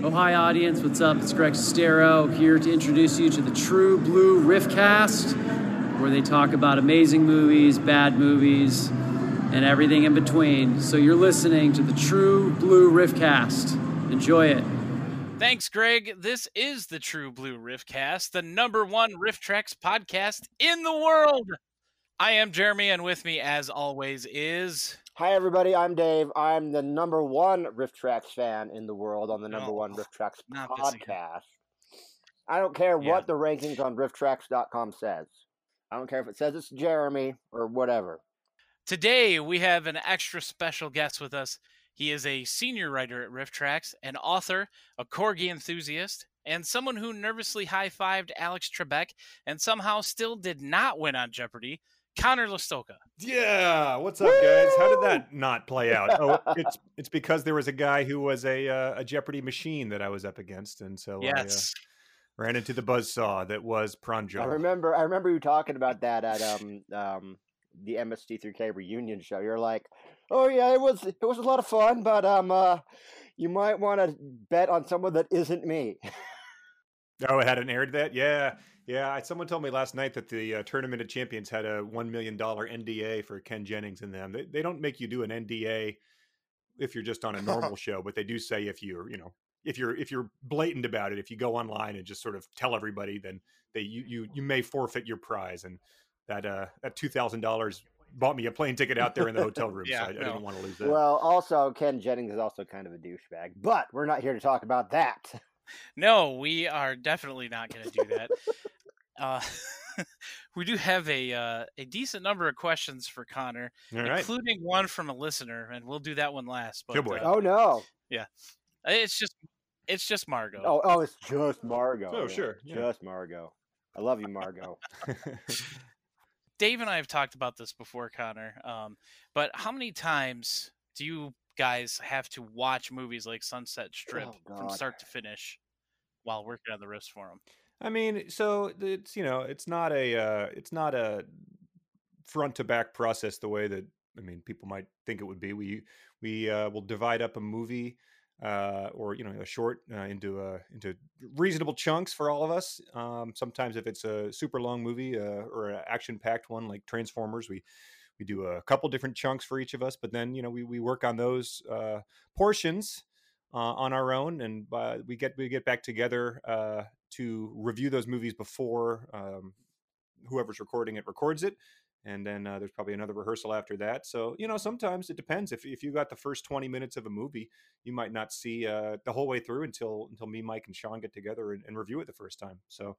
Oh, hi, audience. What's up? It's Greg Sestero here to introduce you to the True Blue Riffcast, where they talk about amazing movies, bad movies, and everything in between. So you're listening to the True Blue Riffcast. Enjoy it. Thanks, Greg. This is the True Blue Riffcast, the number one RiffTrax podcast in the world. I am Jeremy, and with me, as always, is Hi, everybody. I'm Dave. I'm the number one RiffTrax fan in the world on the number No, one RiffTrax not this again. podcast. I don't care Yeah. what the rankings on RiffTrax.com says. I don't care if it says it's Jeremy or whatever. Today, we have an extra special guest with us. He is a senior writer at RiffTrax, an author, a corgi enthusiast, and someone who nervously high fived Alex Trebek and somehow still did not win on Jeopardy, Connor Lastowka. Yeah, what's up, guys? How did that not play out? Oh, it's it's because there was a guy who was a uh, a Jeopardy machine that I was up against, and so Yes. I uh, ran into the buzzsaw that was I Pranjo. remember. I remember you talking about that at um um the MST3K reunion show. You're like, oh yeah, it was it was a lot of fun, but um uh, you might want to bet on someone that isn't me. Oh, it hadn't aired that? Yeah, yeah. Someone told me last night that the uh, Tournament of Champions had a one million dollar NDA for Ken Jennings in them. They, they don't make you do an NDA if you're just on a normal show, but they do say if you're, you know, if you're if you're blatant about it, if you go online and just sort of tell everybody, then they you you you may forfeit your prize. And that uh that two thousand dollars bought me a plane ticket out there in the hotel room, Yeah, so I, I didn't want to lose that. well, also Ken Jennings is also kind of a douchebag, but we're not here to talk about that. No, we are definitely not going to do that. Uh, we do have a uh, a decent number of questions for Connor, All right, including one from a listener, and we'll do that one last. But Good boy. uh, Oh no! Yeah, it's just it's just Margot. Oh, oh, it's just Margot. Oh, yeah, sure, yeah. just Margot. I love you, Margot. Dave and I have talked about this before, Connor. Um, but how many times do you guys have to watch movies like Sunset Strip Oh, from start to finish while working on the riffs for them? I mean, so it's you know, it's not a uh, it's not a front to back process the way that I mean people might think it would be. We we uh, will divide up a movie uh, or you know a short uh, into uh, into reasonable chunks for all of us. Um, sometimes if it's a super long movie uh, or an action packed one like Transformers, we we do a couple different chunks for each of us. But then you know we we work on those uh, portions uh, on our own, and uh, we get we get back together uh, to review those movies before um, whoever's recording it records it. And then uh, there's probably another rehearsal after that. So you know, sometimes it depends. If if you got the first 20 minutes of a movie, you might not see uh, the whole way through until until me, Mike, and Sean get together and, and review it the first time. So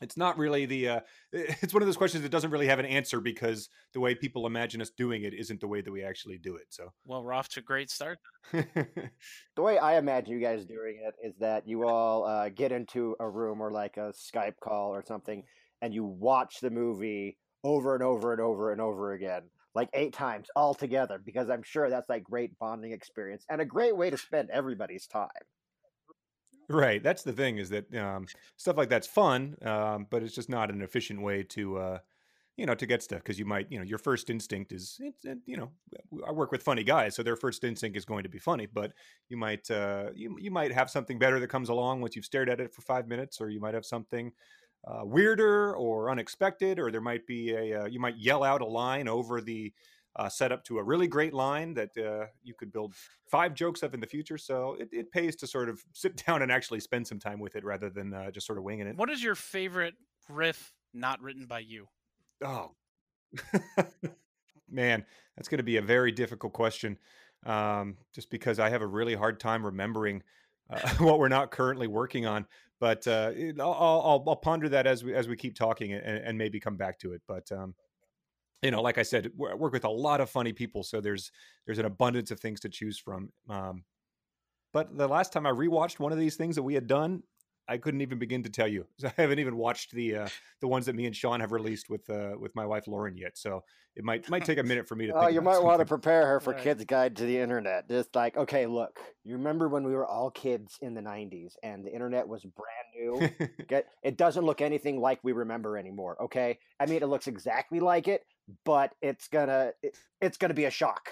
it's not really the uh, it's one of those questions that doesn't really have an answer because the way people imagine us doing it isn't the way that we actually do it. So Well, we're off to a great start. the way I imagine you guys doing it is that you all uh, get into a room or like a Skype call or something, and you watch the movie over and over and over and over again, like eight times all together, because I'm sure that's like great bonding experience and a great way to spend everybody's time. Right. That's the thing is that um, stuff like that's fun, um, but it's just not an efficient way to, uh, you know, to get stuff because you might, you know, your first instinct is, it's, it, you know, I work with funny guys, so their first instinct is going to be funny, but you might, uh, you you might have something better that comes along once you've stared at it for five minutes, or you might have something uh, weirder or unexpected, or there might be a, uh, you might yell out a line over the. Uh, set up to a really great line that uh, you could build five jokes of in the future. So it, it pays to sort of sit down and actually spend some time with it rather than uh, just sort of winging it. What is your favorite riff not written by you? Oh, man, that's going to be a very difficult question. Um, just because I have a really hard time remembering uh, what we're not currently working on. But uh, it- I'll, I'll, I'll ponder that as we as we keep talking and, and maybe come back to it. But um, you know, like I said, w- I work with a lot of funny people, so there's there's an abundance of things to choose from. Um, but the last time I rewatched one of these things that we had done, I couldn't even begin to tell you. So I haven't even watched the uh, the ones that me and Sean have released with uh, with my wife Lauren yet. So it might might take a minute for me to. Oh, think you about might want to prepare her for Right. Kids Guide to the Internet. Just like, okay, look, you remember when we were all kids in the 90s and the internet was brand new? Get, it doesn't look anything like we remember anymore, okay? I mean, it looks exactly like it, but it's gonna it, it's gonna be a shock.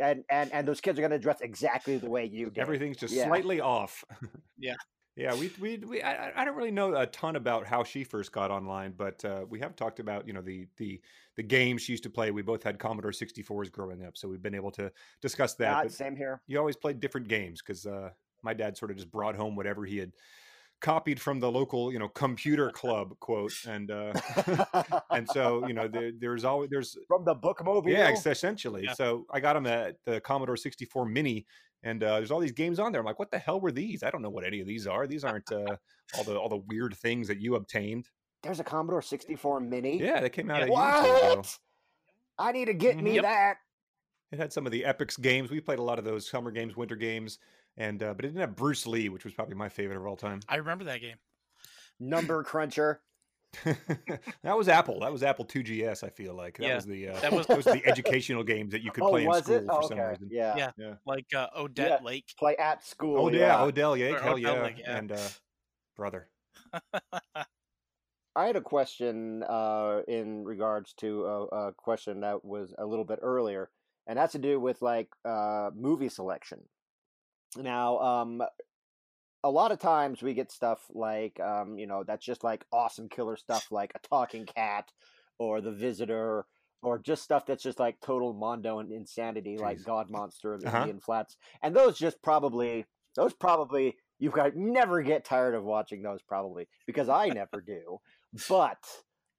And, and and those kids are gonna dress exactly the way you did. Everything's just Yeah. slightly off. Yeah. Yeah, we we, we I, I don't really know a ton about how she first got online, but uh, we have talked about you know the the the games she used to play. We both had Commodore 64s growing up, so we've been able to discuss that. Yeah, but same here. you always played different games because uh, my dad sort of just brought home whatever he had copied from the local you know computer club quote and uh and so you know there, there's always there's From the bookmobile. yeah essentially Yeah. so i got him at the commodore 64 mini and uh there's all these games on there i'm like what the hell were these i don't know what any of these are these aren't uh all the all the weird things that you obtained There's a Commodore 64 Mini. yeah that came out a year or ago. What? I need to get Mhm. me Yep. that. it had some of the epics games we played a lot of those summer games winter games and uh but it didn't have bruce lee which was probably my favorite of all time I remember that game. Number cruncher. that was Apple. That was Apple 2GS. I feel like that Yeah, was the uh, that was- those the educational games that you could oh, play in was school it? for Oh, some okay. reason. Yeah. Yeah. Like uh, Odette Yeah. Lake. Play at school. Oh yeah, Odell, yeah, Or hell Odell yeah, Lake, yeah. and uh, brother. I had a question uh, in regards to a, a question that was a little bit earlier, and that's to do with like uh, movie selection. Now, um, a lot of times we get stuff like, um, you know, that's just like awesome killer stuff, like a talking cat or the visitor, or just stuff that's just like total mondo and insanity, like God Monster of Uh-huh. Indian Flats, and those just probably, those probably you guys never get tired of watching those probably because I never do. But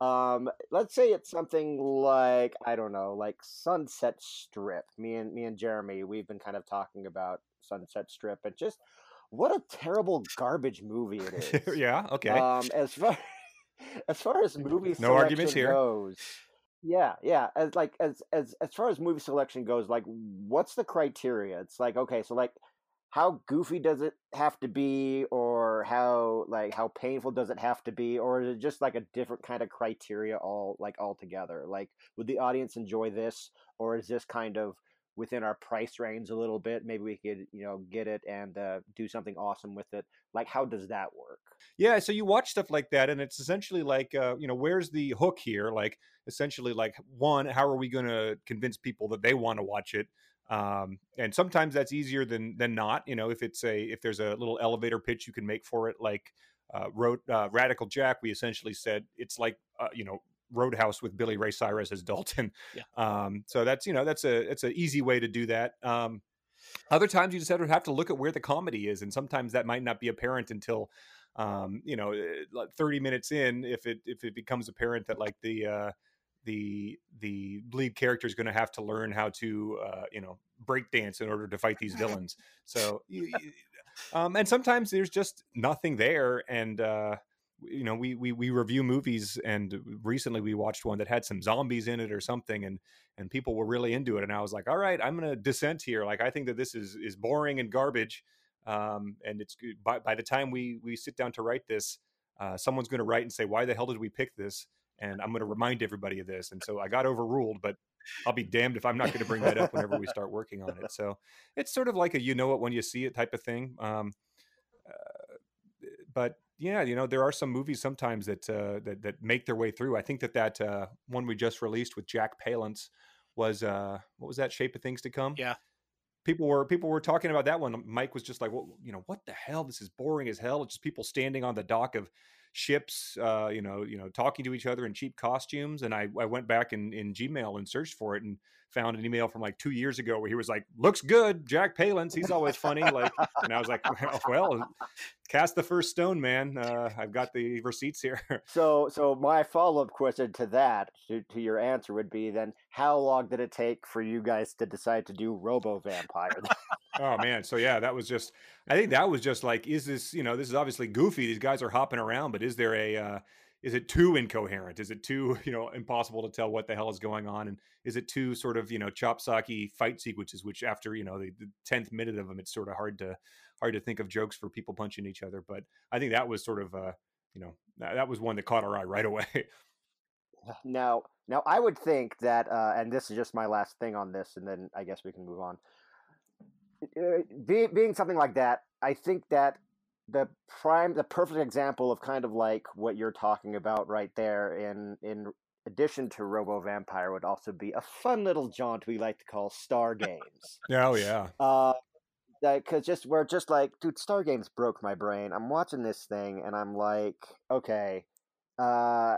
um, let's say it's something like I don't know, like Sunset Strip. Me and me and Jeremy, we've been kind of talking about Sunset Strip and just what a terrible garbage movie it is. yeah, okay. Um, as far as far as movie No arguments here. goes, yeah, yeah. As like as as as far as movie selection goes, like what's the criteria? It's like okay, so like how goofy does it have to be, or how like how painful does it have to be, or is it just like a different kind of criteria all like altogether? Like would the audience enjoy this, or is this kind of within our price range a little bit? Maybe we could you know get it and uh, do something awesome with it. Like how does that work? Yeah, so you watch stuff like that, and it's essentially like, uh, you know, where's the hook here? Like, essentially, like, one, how are we going to convince people that they want to watch it? Um, and sometimes that's easier than than not. You know, if it's a if there's a little elevator pitch you can make for it, like uh, Road uh, Radical Jack, we essentially said it's like, uh, you know. Roadhouse with Billy Ray Cyrus as Dalton. Yeah. Um, so that's you know that's a it's an easy way to do that. Um, other times you just have to have to look at where the comedy is, and sometimes that might not be apparent until um, you know, eh, 30 minutes in, if it if it becomes apparent that like the uh, the the lead character is going to have to learn how to uh, you know break dance in order to fight these villains. So, um, and sometimes there's just nothing there, and uh, you know, we we we review movies, and recently we watched one that had some zombies in it or something, and and people were really into it, and I was like, all right, I'm going to dissent here. Like, I think that this is is boring and garbage um, and it's. By, by the time we we sit down to write this, uh, someone's going to write and say, "Why the hell did we pick this?" And I'm going to remind everybody of this. And so I got overruled, but I'll be damned if I'm not going to bring that up whenever we start working on it. So it's sort of like a you know it when you see it type of thing. Um, uh, but yeah, you know there are some movies sometimes that uh, that that make their way through. I think that that uh, one we just released with Jack Palance was uh, what was that Shape of Things to Come? Yeah. people were people were talking about that one. Mike was just like, "Well, you know, what the hell? This is boring as hell. It's just people standing on the dock of ships, uh, you know, you know, talking to each other in cheap costumes." And I, I went back in, in Gmail and searched for it and found an email from like two years ago where he was like, "Looks good, Jack Palance. He's always funny." Like, and I was like, "Well, well cast the first stone, man. Uh, I've got the receipts here." So, so my follow up question to that, to, to your answer, would be then: How long did it take for you guys to decide to do Robo Vampire? oh man so yeah that was just i think that was just like is this you know this is obviously goofy these guys are hopping around but is there a uh is it too incoherent? Is it too you know impossible to tell what the hell is going on? And is it too sort of you know chop socky fight sequences which after you know the, 10th minute of them it's sort of hard to hard to think of jokes for people punching each other. But i think that was sort of uh you know that, that was one that caught our eye right away. Now, now I would think that, uh, and this is just my last thing on this, and then I guess we can move on. Uh, be, being something like that, I think that the prime, the perfect example of kind of like what you're talking about right there, in in addition to Robo Vampire, would also be a fun little jaunt we like to call Star Games. oh yeah Uh, because just we're just like, dude, Star Games broke my brain. I'm watching this thing and I'm like, okay, uh,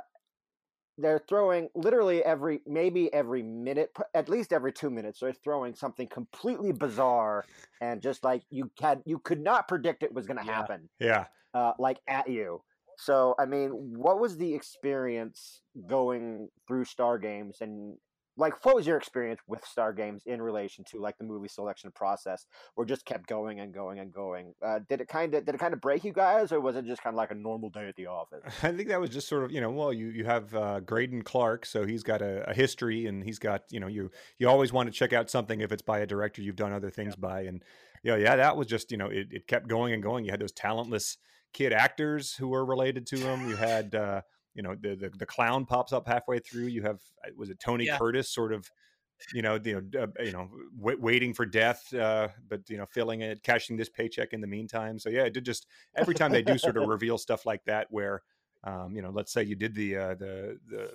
they're throwing literally every maybe every minute at least every two minutes they're throwing something completely bizarre and just like you had you could not predict it was going to Yeah. happen Yeah. uh, like at you so i mean what was the experience going through star games and like what was your experience with star games in relation to like the movie selection process or just kept going and going and going? Uh, did it kind of did it kind of break you guys or was it just kind of like a normal day at the office? I think that was just sort of you know well you you have uh, Greydon Clark so he's got a, a history and he's got you know you you always want to check out something if it's by a director you've done other things by and yeah yeah that was just you know it, it kept going and going. You had those talentless kid actors who were related to him. You had uh, you know the, the the clown pops up halfway through. You have uh, was it Tony Yeah. Curtis sort of you know you know uh, you know w- waiting for death uh, but you know filling it cashing this paycheck in the meantime. So yeah it did just every time they do sort of reveal stuff like that where um, you know let's say you did the uh, the the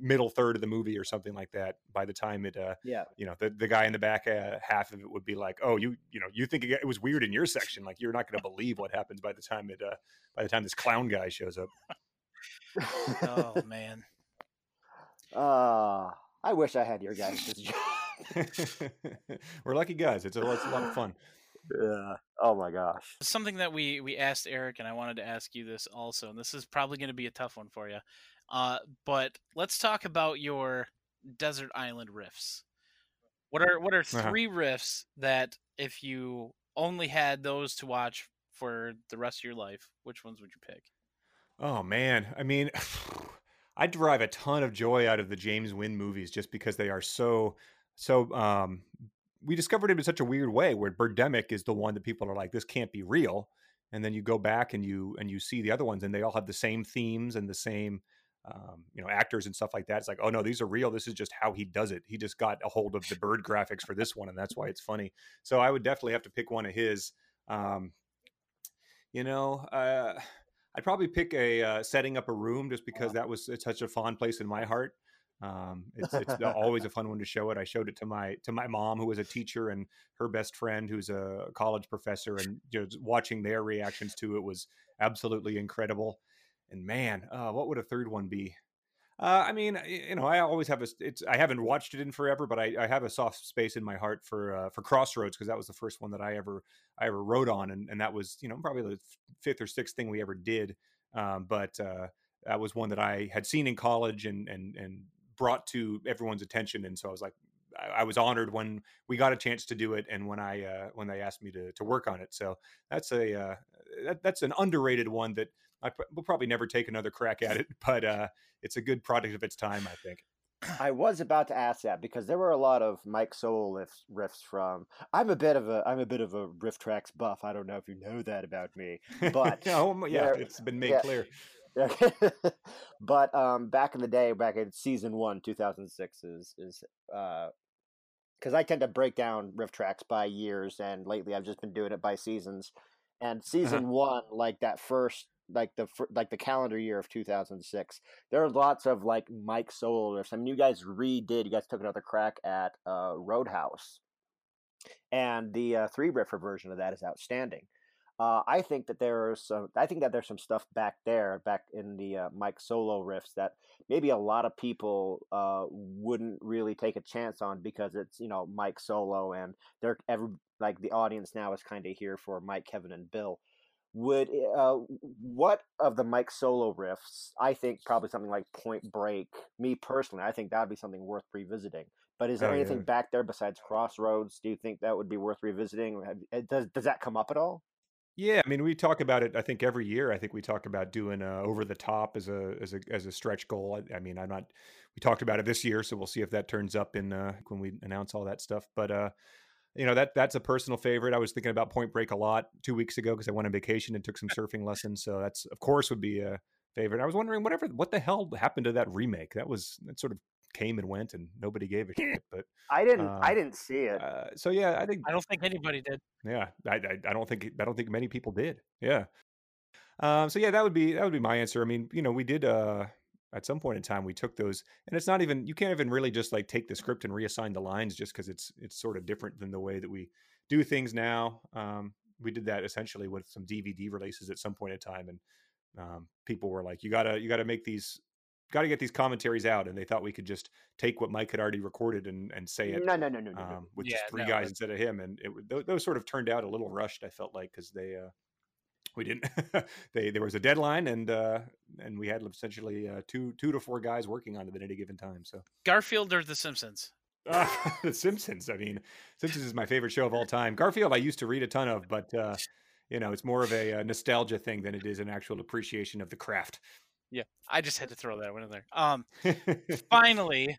middle third of the movie or something like that by the time it uh yeah. you know the, the guy in the back uh, half of it would be like oh you you know you think it it was weird in your section. Like you're not going to believe what happens by the time it uh by the time this clown guy shows up Oh man. Uh, I wish I had your guys' job. we're lucky guys it's a, it's a lot of fun yeah. Oh my gosh. something that we we asked Eric, and I wanted to ask you this also, and this is probably going to be a tough one for you. Uh, but let's talk about your desert island riffs. What are what are Uh-huh. 3 riffs that if you only had those to watch for the rest of your life, which ones would you pick? Oh man, I mean, I derive a ton of joy out of the James Nguyen movies just because they are so so. Um, we discovered it in such a weird way, where Birdemic is the one that people are like, this can't be real, and then you go back and you and you see the other ones, and they all have the same themes and the same. Um, you know, actors and stuff like that. It's like, oh no, these are real. This is just how he does it. He just got a hold of the bird graphics for this one, and that's why it's funny. So I would definitely have to pick one of his. Um, you know, uh, I'd probably pick a uh, setting up a room just because that was such a fond place in my heart. Um, it's it's always a fun one to show it. I showed it to my to my mom, who was a teacher, and her best friend, who's a college professor, and just watching their reactions to it was absolutely incredible. And man, uh, what would a third one be? Uh, I mean, you know, I always have a. It's I haven't watched it in forever, but I, I have a soft space in my heart for uh, for Crossroads because that was the first one that I ever I ever wrote on, and, and that was you know probably the fifth or sixth thing we ever did. Um, but uh, that was one that I had seen in college and and and brought to everyone's attention, and so I was like, I, was honored when we got a chance to do it, and when I uh, when they asked me to to work on it. So that's a uh, that, that's an underrated one that I pr- will probably never take another crack at it, but uh, it's a good product of its time, I think. I was about to ask that because there were a lot of Mike Solo riffs, riffs from. I'm a bit of a I'm a bit of a RiffTrax buff. I don't know if you know that about me, but oh, yeah, there- it's been made yeah. clear. but um, back in the day, back in season one, 2006 is is because I tend to break down RiffTrax by years, and lately I've just been doing it by seasons. And season one, like that first, like the like the calendar year of 2006, there are lots of like Mike solo riffs. I mean, you guys redid, you guys took another crack at uh, Roadhouse, and the uh, three riffer version of that is outstanding. Uh, I think that there are some. I think that there's some stuff back there, back in the uh, Mike solo riffs that maybe a lot of people uh, wouldn't really take a chance on because it's you know Mike solo and they're every like the audience now is kind of here for Mike, Kevin, and Bill. Would uh, what of the Mike solo riffs? I think probably something like Point Break. Me personally, I think that would be something worth revisiting. But is there Oh, anything yeah. back there besides Crossroads? Do you think that would be worth revisiting? Uh, Does does that come up at all? Yeah, I mean, we talk about it. I think every year. I think we talk about doing uh, over the top as a as a as a stretch goal. I, I mean, I'm not. We talked about it this year, so we'll see if that turns up in uh, when we announce all that stuff. But uh, you know, that that's a personal favorite. I was thinking about Point Break a lot two weeks ago because I went on vacation and took some surfing lessons. So that's of course would be a favorite. I was wondering whatever what the hell happened to that remake. That was that sort of came and went, and nobody gave a shit. But I didn't. Um, I didn't see it. uh, so yeah, I think I don't think anybody did. yeah, I, I, I don't think I don't think many people did. Yeah. Um, so yeah, that would be that would be my answer. I mean, you know, we did uh, at some point in time we took those, and it's not even you can't even really just like take the script and reassign the lines just because it's it's sort of different than the way that we do things now. Um, we did that essentially with some DVD releases at some point in time, and um, people were like, "You gotta, you gotta make these, gotta get these commentaries out," and they thought we could just take what Mike had already recorded and and say it No, no, no, no, no. no. um, with Yeah, just three no, guys instead of him, and it, those, those sort of turned out a little rushed. I felt like because they uh, we didn't they there was a deadline and uh, and we had essentially uh, two two to four guys working on it at any given time. So Garfield or The Simpsons? uh, The Simpsons, I mean, Simpsons is my favorite show of all time. Garfield, I used to read a ton of, but uh, you know, it's more of a, uh nostalgia thing than it is an actual appreciation of the craft. Yeah, I just had to throw that one in there. Um, finally,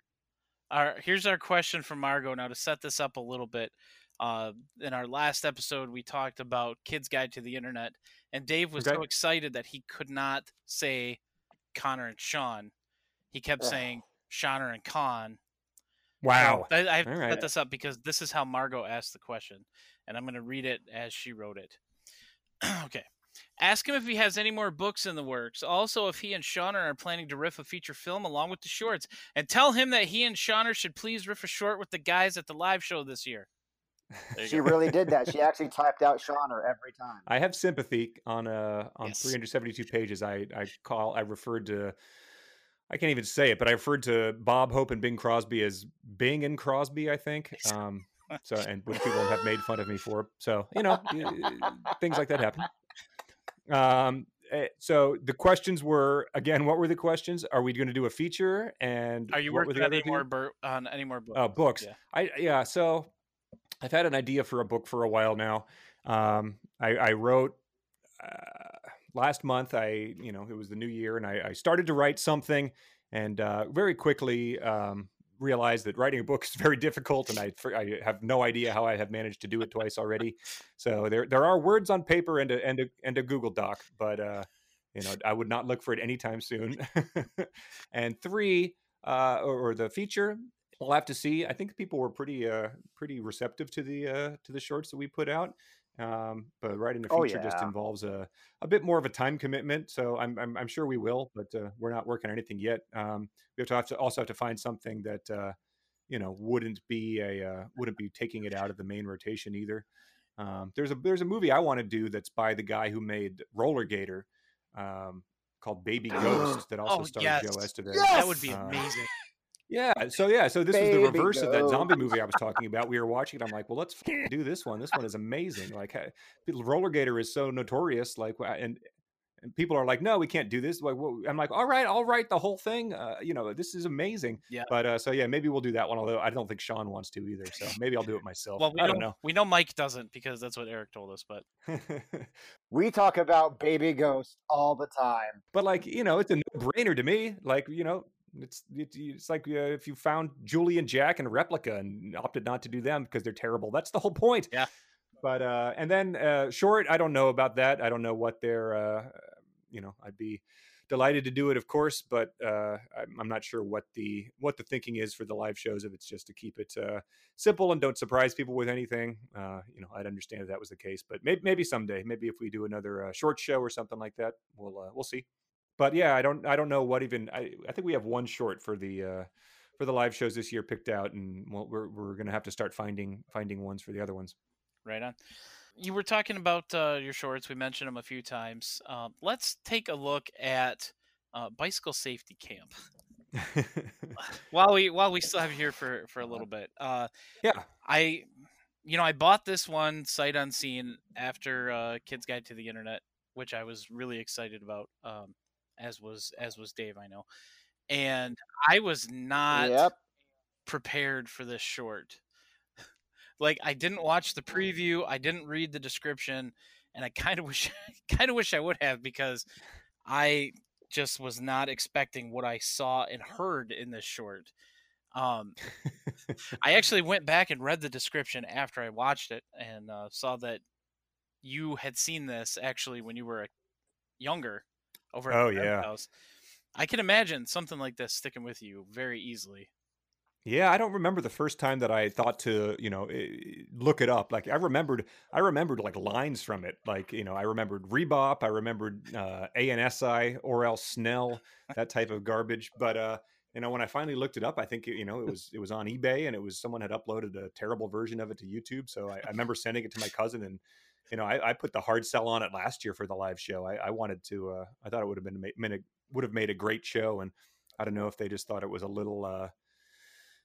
our here's our question from Margot. Now to set this up a little bit, uh, in our last episode we talked about Kids Guide to the Internet, and Dave was so excited that he could not say Connor and Sean. He kept Ugh. saying Shauner and Con. So wow. I, I have All to right. set this up because this is how Margot asked the question, and I'm going to read it as she wrote it. okay. Ask him if he has any more books in the works. Also, if he and Shauner are planning to riff a feature film along with the shorts. And tell him that he and Shauner should please riff a short with the guys at the live show this year. There you She go. really did that. She actually typed out Shauner every time. I have sympathy on uh on Yes. 372 pages. I I call I referred to I can't even say it, but I referred to Bob Hope and Bing Crosby as Bing and Crosby. I think. Um, so and which people have made fun of me for. So you know things like that happen. Um. eh, So the questions were again. What were the questions? Are we going to do a feature? And Are you working on any more, bur- on any more books? Oh, books. Yeah. I yeah. So I've had an idea for a book for a while now. Um, I, I wrote uh, last month. I you know it was the new year, and I, I started to write something, and uh, very quickly um, realized that writing a book is very difficult, and I I have no idea how I have managed to do it twice already. So there there are words on paper and a and a, and a Google Doc, but uh, you know I would not look for it anytime soon. and three. Uh, or, or the feature we'll have to see. I think people were pretty uh pretty receptive to the uh to the shorts that we put out. Um, but writing a Oh, feature just involves a a bit more of a time commitment. So I'm I'm, I'm sure we will, but uh, we're not working on anything yet. Um, we have to, have to also have to find something that uh, you know wouldn't be a uh, wouldn't be taking it out of the main rotation either. Um, there's a there's a movie I want to do that's by the guy who made Roller Gator. Um, called Baby Ghost that also Oh, stars yes. Joe Estevez. That would be Uh, amazing. Yeah. So yeah. So this was the Baby reverse of that zombie movie I was talking about. We were watching it. I'm like, well, let's f- do this one. This one is amazing. Like, hey, Roller Gator is so notorious. Like, and and people are like, no, we can't do this. Like, well, I'm like, all right, I'll write the whole thing. Uh, you know, this is amazing. Yeah. But uh, so yeah, maybe we'll do that one. Although I don't think Sean wants to either. So maybe I'll do it myself. Well, we I know, don't know. we know Mike doesn't because that's what Eric told us. But We talk about Baby Ghost all the time. but like you know, it's a no-brainer to me. Like you know, it's it's, it's like uh, if you found Julie and Jack in replica and opted not to do them because they're terrible. That's the whole point. Yeah. But uh, and then uh, short, I don't know about that. I don't know what their uh, you know. I'd be delighted to do it, of course, but uh, I'm, I'm not sure what the what the thinking is for the live shows. If it's just to keep it uh, simple and don't surprise people with anything, uh, you know, I'd understand if that was the case. But maybe, maybe someday, maybe if we do another uh, short show or something like that, we'll uh, we'll see. But yeah, I don't I don't know what even I I think we have one short for the uh, for the live shows this year picked out, and well, we're we're gonna have to start finding finding ones for the other ones. right on. You were talking about uh, your shorts. We mentioned them a few times. Um, let's take a look at uh, bicycle safety camp while we while we still have you here for for a little bit. Uh, yeah. I, you know, I bought this one sight unseen after uh, Kids Guide to the Internet, which I was really excited about. Um, as was as was Dave, I know, and I was not Yep. prepared for this short. like I didn't watch the preview, I didn't read the description, and I kind of wish kind of wish I would have because I just was not expecting what I saw and heard in this short. Um, I actually went back and read the description after I watched it and uh, saw that you had seen this actually when you were uh, younger over at Oh, yeah. house. I can imagine something like this sticking with you very easily. Yeah, I don't remember the first time that I thought to, you know, eh, look it up. Like I remembered, I remembered like lines from it. Like you know, I remembered Rebop, I remembered uh, ANSI or else Snell, that type of garbage. But uh, you know when I finally looked it up, I think you know it was it was on eBay and it was someone had uploaded a terrible version of it to YouTube. So I, I remember sending it to my cousin and you know I, I, put the hard sell on it last year for the live show. I, I wanted to. Uh, I thought it would have been, a, would have made a great show, and I don't know if they just thought it was a little. Uh,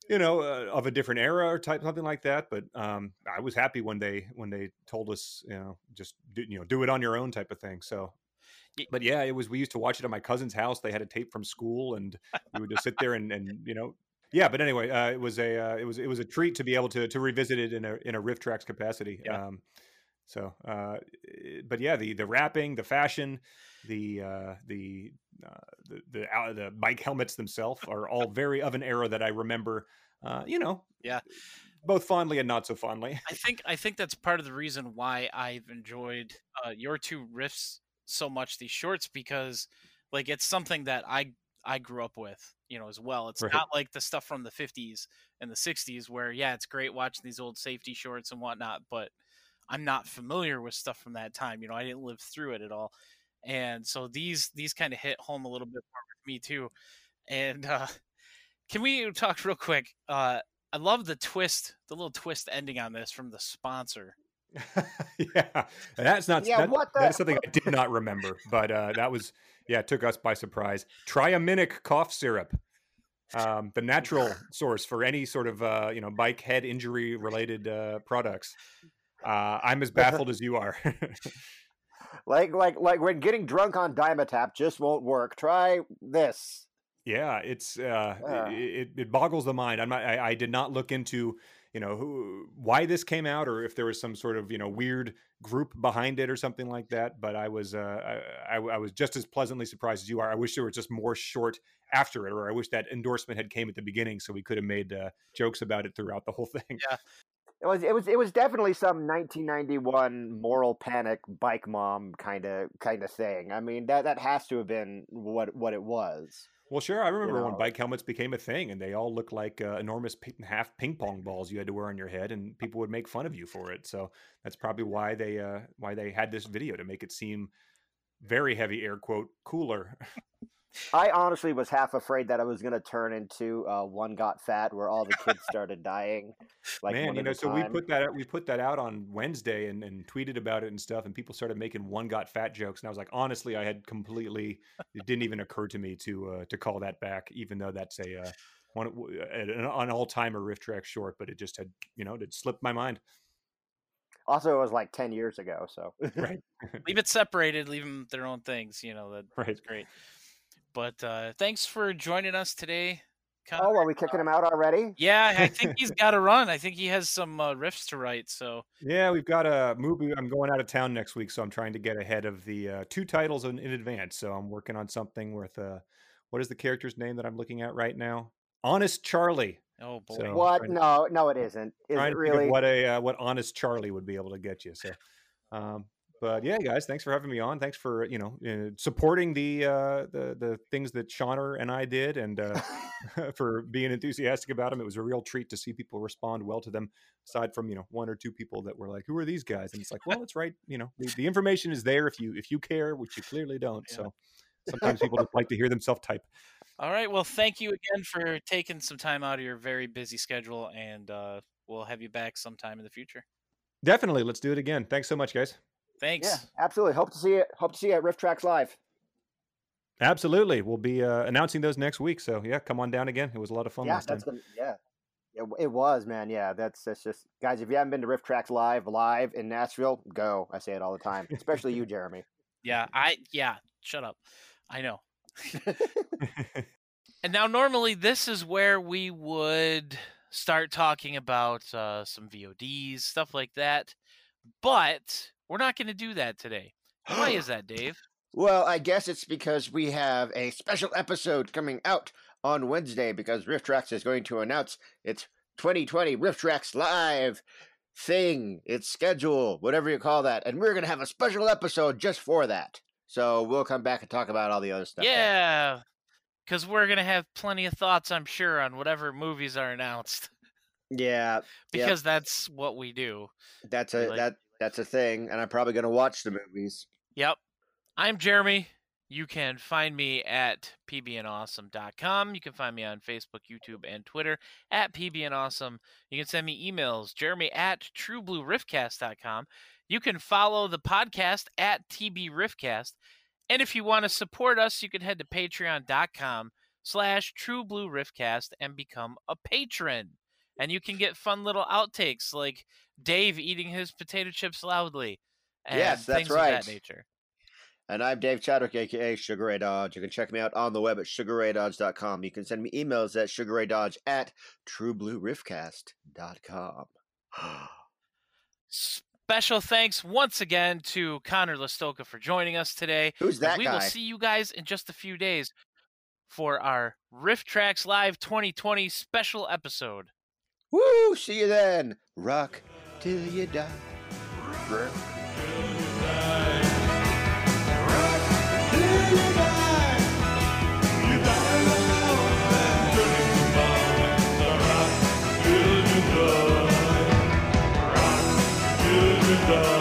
you know, uh, of a different era or type something like that. But um, I was happy when they when they told us, you know, just do, you know, do it on your own type of thing. So, but yeah, it was. We used to watch it at my cousin's house. They had a tape from school, and we would just sit there and and you know, yeah. But anyway, uh, it was a uh, it was it was a treat to be able to to revisit it in a in a RiffTrax capacity. Yeah. Um, so, uh, eh, but yeah, the the wrapping, the fashion, the uh, the uh, the the, uh, the bike helmets themselves are all very of an era that I remember. Uh, you know, yeah, both fondly and not so fondly. I think I think that's part of the reason why I've enjoyed uh, your two riffs so much. These shorts because like it's something that I I grew up with, you know, as well. It's right. not like the stuff from the 50s and the 60s where yeah, it's great watching these old safety shorts and whatnot, but I'm not familiar with stuff from that time. You know, I didn't live through it at all, and so these these kind of hit home a little bit more with me too. And uh, can we talk real quick? Uh, I love the twist, the little twist ending on this from the sponsor. yeah, that's not. Yeah, that, what the, that's something I did not remember, but uh, that was yeah, it took us by surprise. Triaminic cough syrup, um, the natural source for any sort of uh, you know bike head injury related uh, products. Uh, I'm as baffled as you are. like like like when getting drunk on Dimetapp just won't work. Try this. Yeah, it's uh, it, it boggles the mind. I'm not. I, I did not look into you know who, why this came out or if there was some sort of you know weird group behind it or something like that. But I was uh, I, I, was just as pleasantly surprised as you are. I wish there was just more short after it, or I wish that endorsement had came at the beginning so we could have made uh, jokes about it throughout the whole thing. Yeah, it was it was it was definitely some 1991 moral panic bike mom kind of kind of thing. I mean that that has to have been what what it was. Well, sure. I remember you know? when bike helmets became a thing, and they all looked like uh, enormous half ping pong balls you had to wear on your head, and people would make fun of you for it. So that's probably why they uh, why they had this video to make it seem very heavy air quote cooler. I honestly was half afraid that I was going to turn into uh, one got fat, where all the kids started dying. Like man, you know, so we put that out, we put that out on Wednesday and, and tweeted about it and stuff, and people started making one got fat jokes, and I was like, honestly, I had completely it didn't even occur to me to uh, to call that back, even though that's a uh, one an, an all timer riff track short, but it just had you know it slipped my mind. Also, it was like ten years ago, so right. leave it separated, leave them their own things. You know that right. great. But uh, thanks for joining us today. Connor. Oh, are we kicking him out already? Yeah, I think he's got to run. I think he has some uh, riffs to write. So yeah, we've got a movie. I'm going out of town next week, so I'm trying to get ahead of the uh, two titles in, in, advance. So I'm working on something with uh, what is the character's name that I'm looking at right now? Honest Charlie. Oh boy! So what? To, no, no, it isn't. Is it really? what a uh, what Honest Charlie would be able to get you. So. Um, but yeah, guys, thanks for having me on. Thanks for you know uh, supporting the uh, the the things that Shauner and I did, and uh, for being enthusiastic about them. It was a real treat to see people respond well to them. Aside from you know one or two people that were like, "Who are these guys?" and it's like, well, it's right. You know, the, the information is there if you if you care, which you clearly don't. Yeah. So sometimes people just like to hear themselves type. All right. Well, thank you again for taking some time out of your very busy schedule, and uh, we'll have you back sometime in the future. Definitely. Let's do it again. Thanks so much, guys. Thanks. Yeah, absolutely. Hope to see it. Hope to see you at RiffTrax Live. Absolutely. We'll be uh, announcing those next week. So yeah, come on down again. It was a lot of fun yeah, last that's time. The, yeah. It, it was, man. Yeah, that's that's just guys. If you haven't been to RiffTrax Live live in Nashville, go. I say it all the time, especially you, Jeremy. Yeah, I yeah. Shut up. I know. and now, normally, this is where we would start talking about uh, some VODs, stuff like that. But we're not going to do that today. Why is that, Dave? Well, I guess it's because we have a special episode coming out on Wednesday because RiffTrax is going to announce its 2020 RiffTrax Live thing, its schedule, whatever you call that. And we're going to have a special episode just for that. So we'll come back and talk about all the other stuff. Yeah. Because we're going to have plenty of thoughts, I'm sure, on whatever movies are announced. Yeah. because yep. that's what we do. That's a, like, that that's a thing, and I'm probably going to watch the movies. Yep. I'm Jeremy. You can find me at pbnawesome.com. You can find me on Facebook, YouTube, and Twitter at pbnawesome. You can send me emails, jeremy at trueblueriffcast.com. You can follow the podcast at tbriffcast. And if you want to support us, you can head to patreon.com slash trueblueriffcast and become a patron. And you can get fun little outtakes like Dave eating his potato chips loudly. And Yes, that's things right. That nature. And I'm Dave Chadwick, aka Sugar Ray Dodge. You can check me out on the web at sugarraydodge.com. You can send me emails at sugarraydodge at trueblueriffcast.com. Special thanks once again to Connor Lastowka for joining us today. Who's that? We guy? will see you guys in just a few days for our RiffTrax Live 2020 special episode. Woo! See you then. Rock till you die. Rock till you die. Rock till you die. Thunder.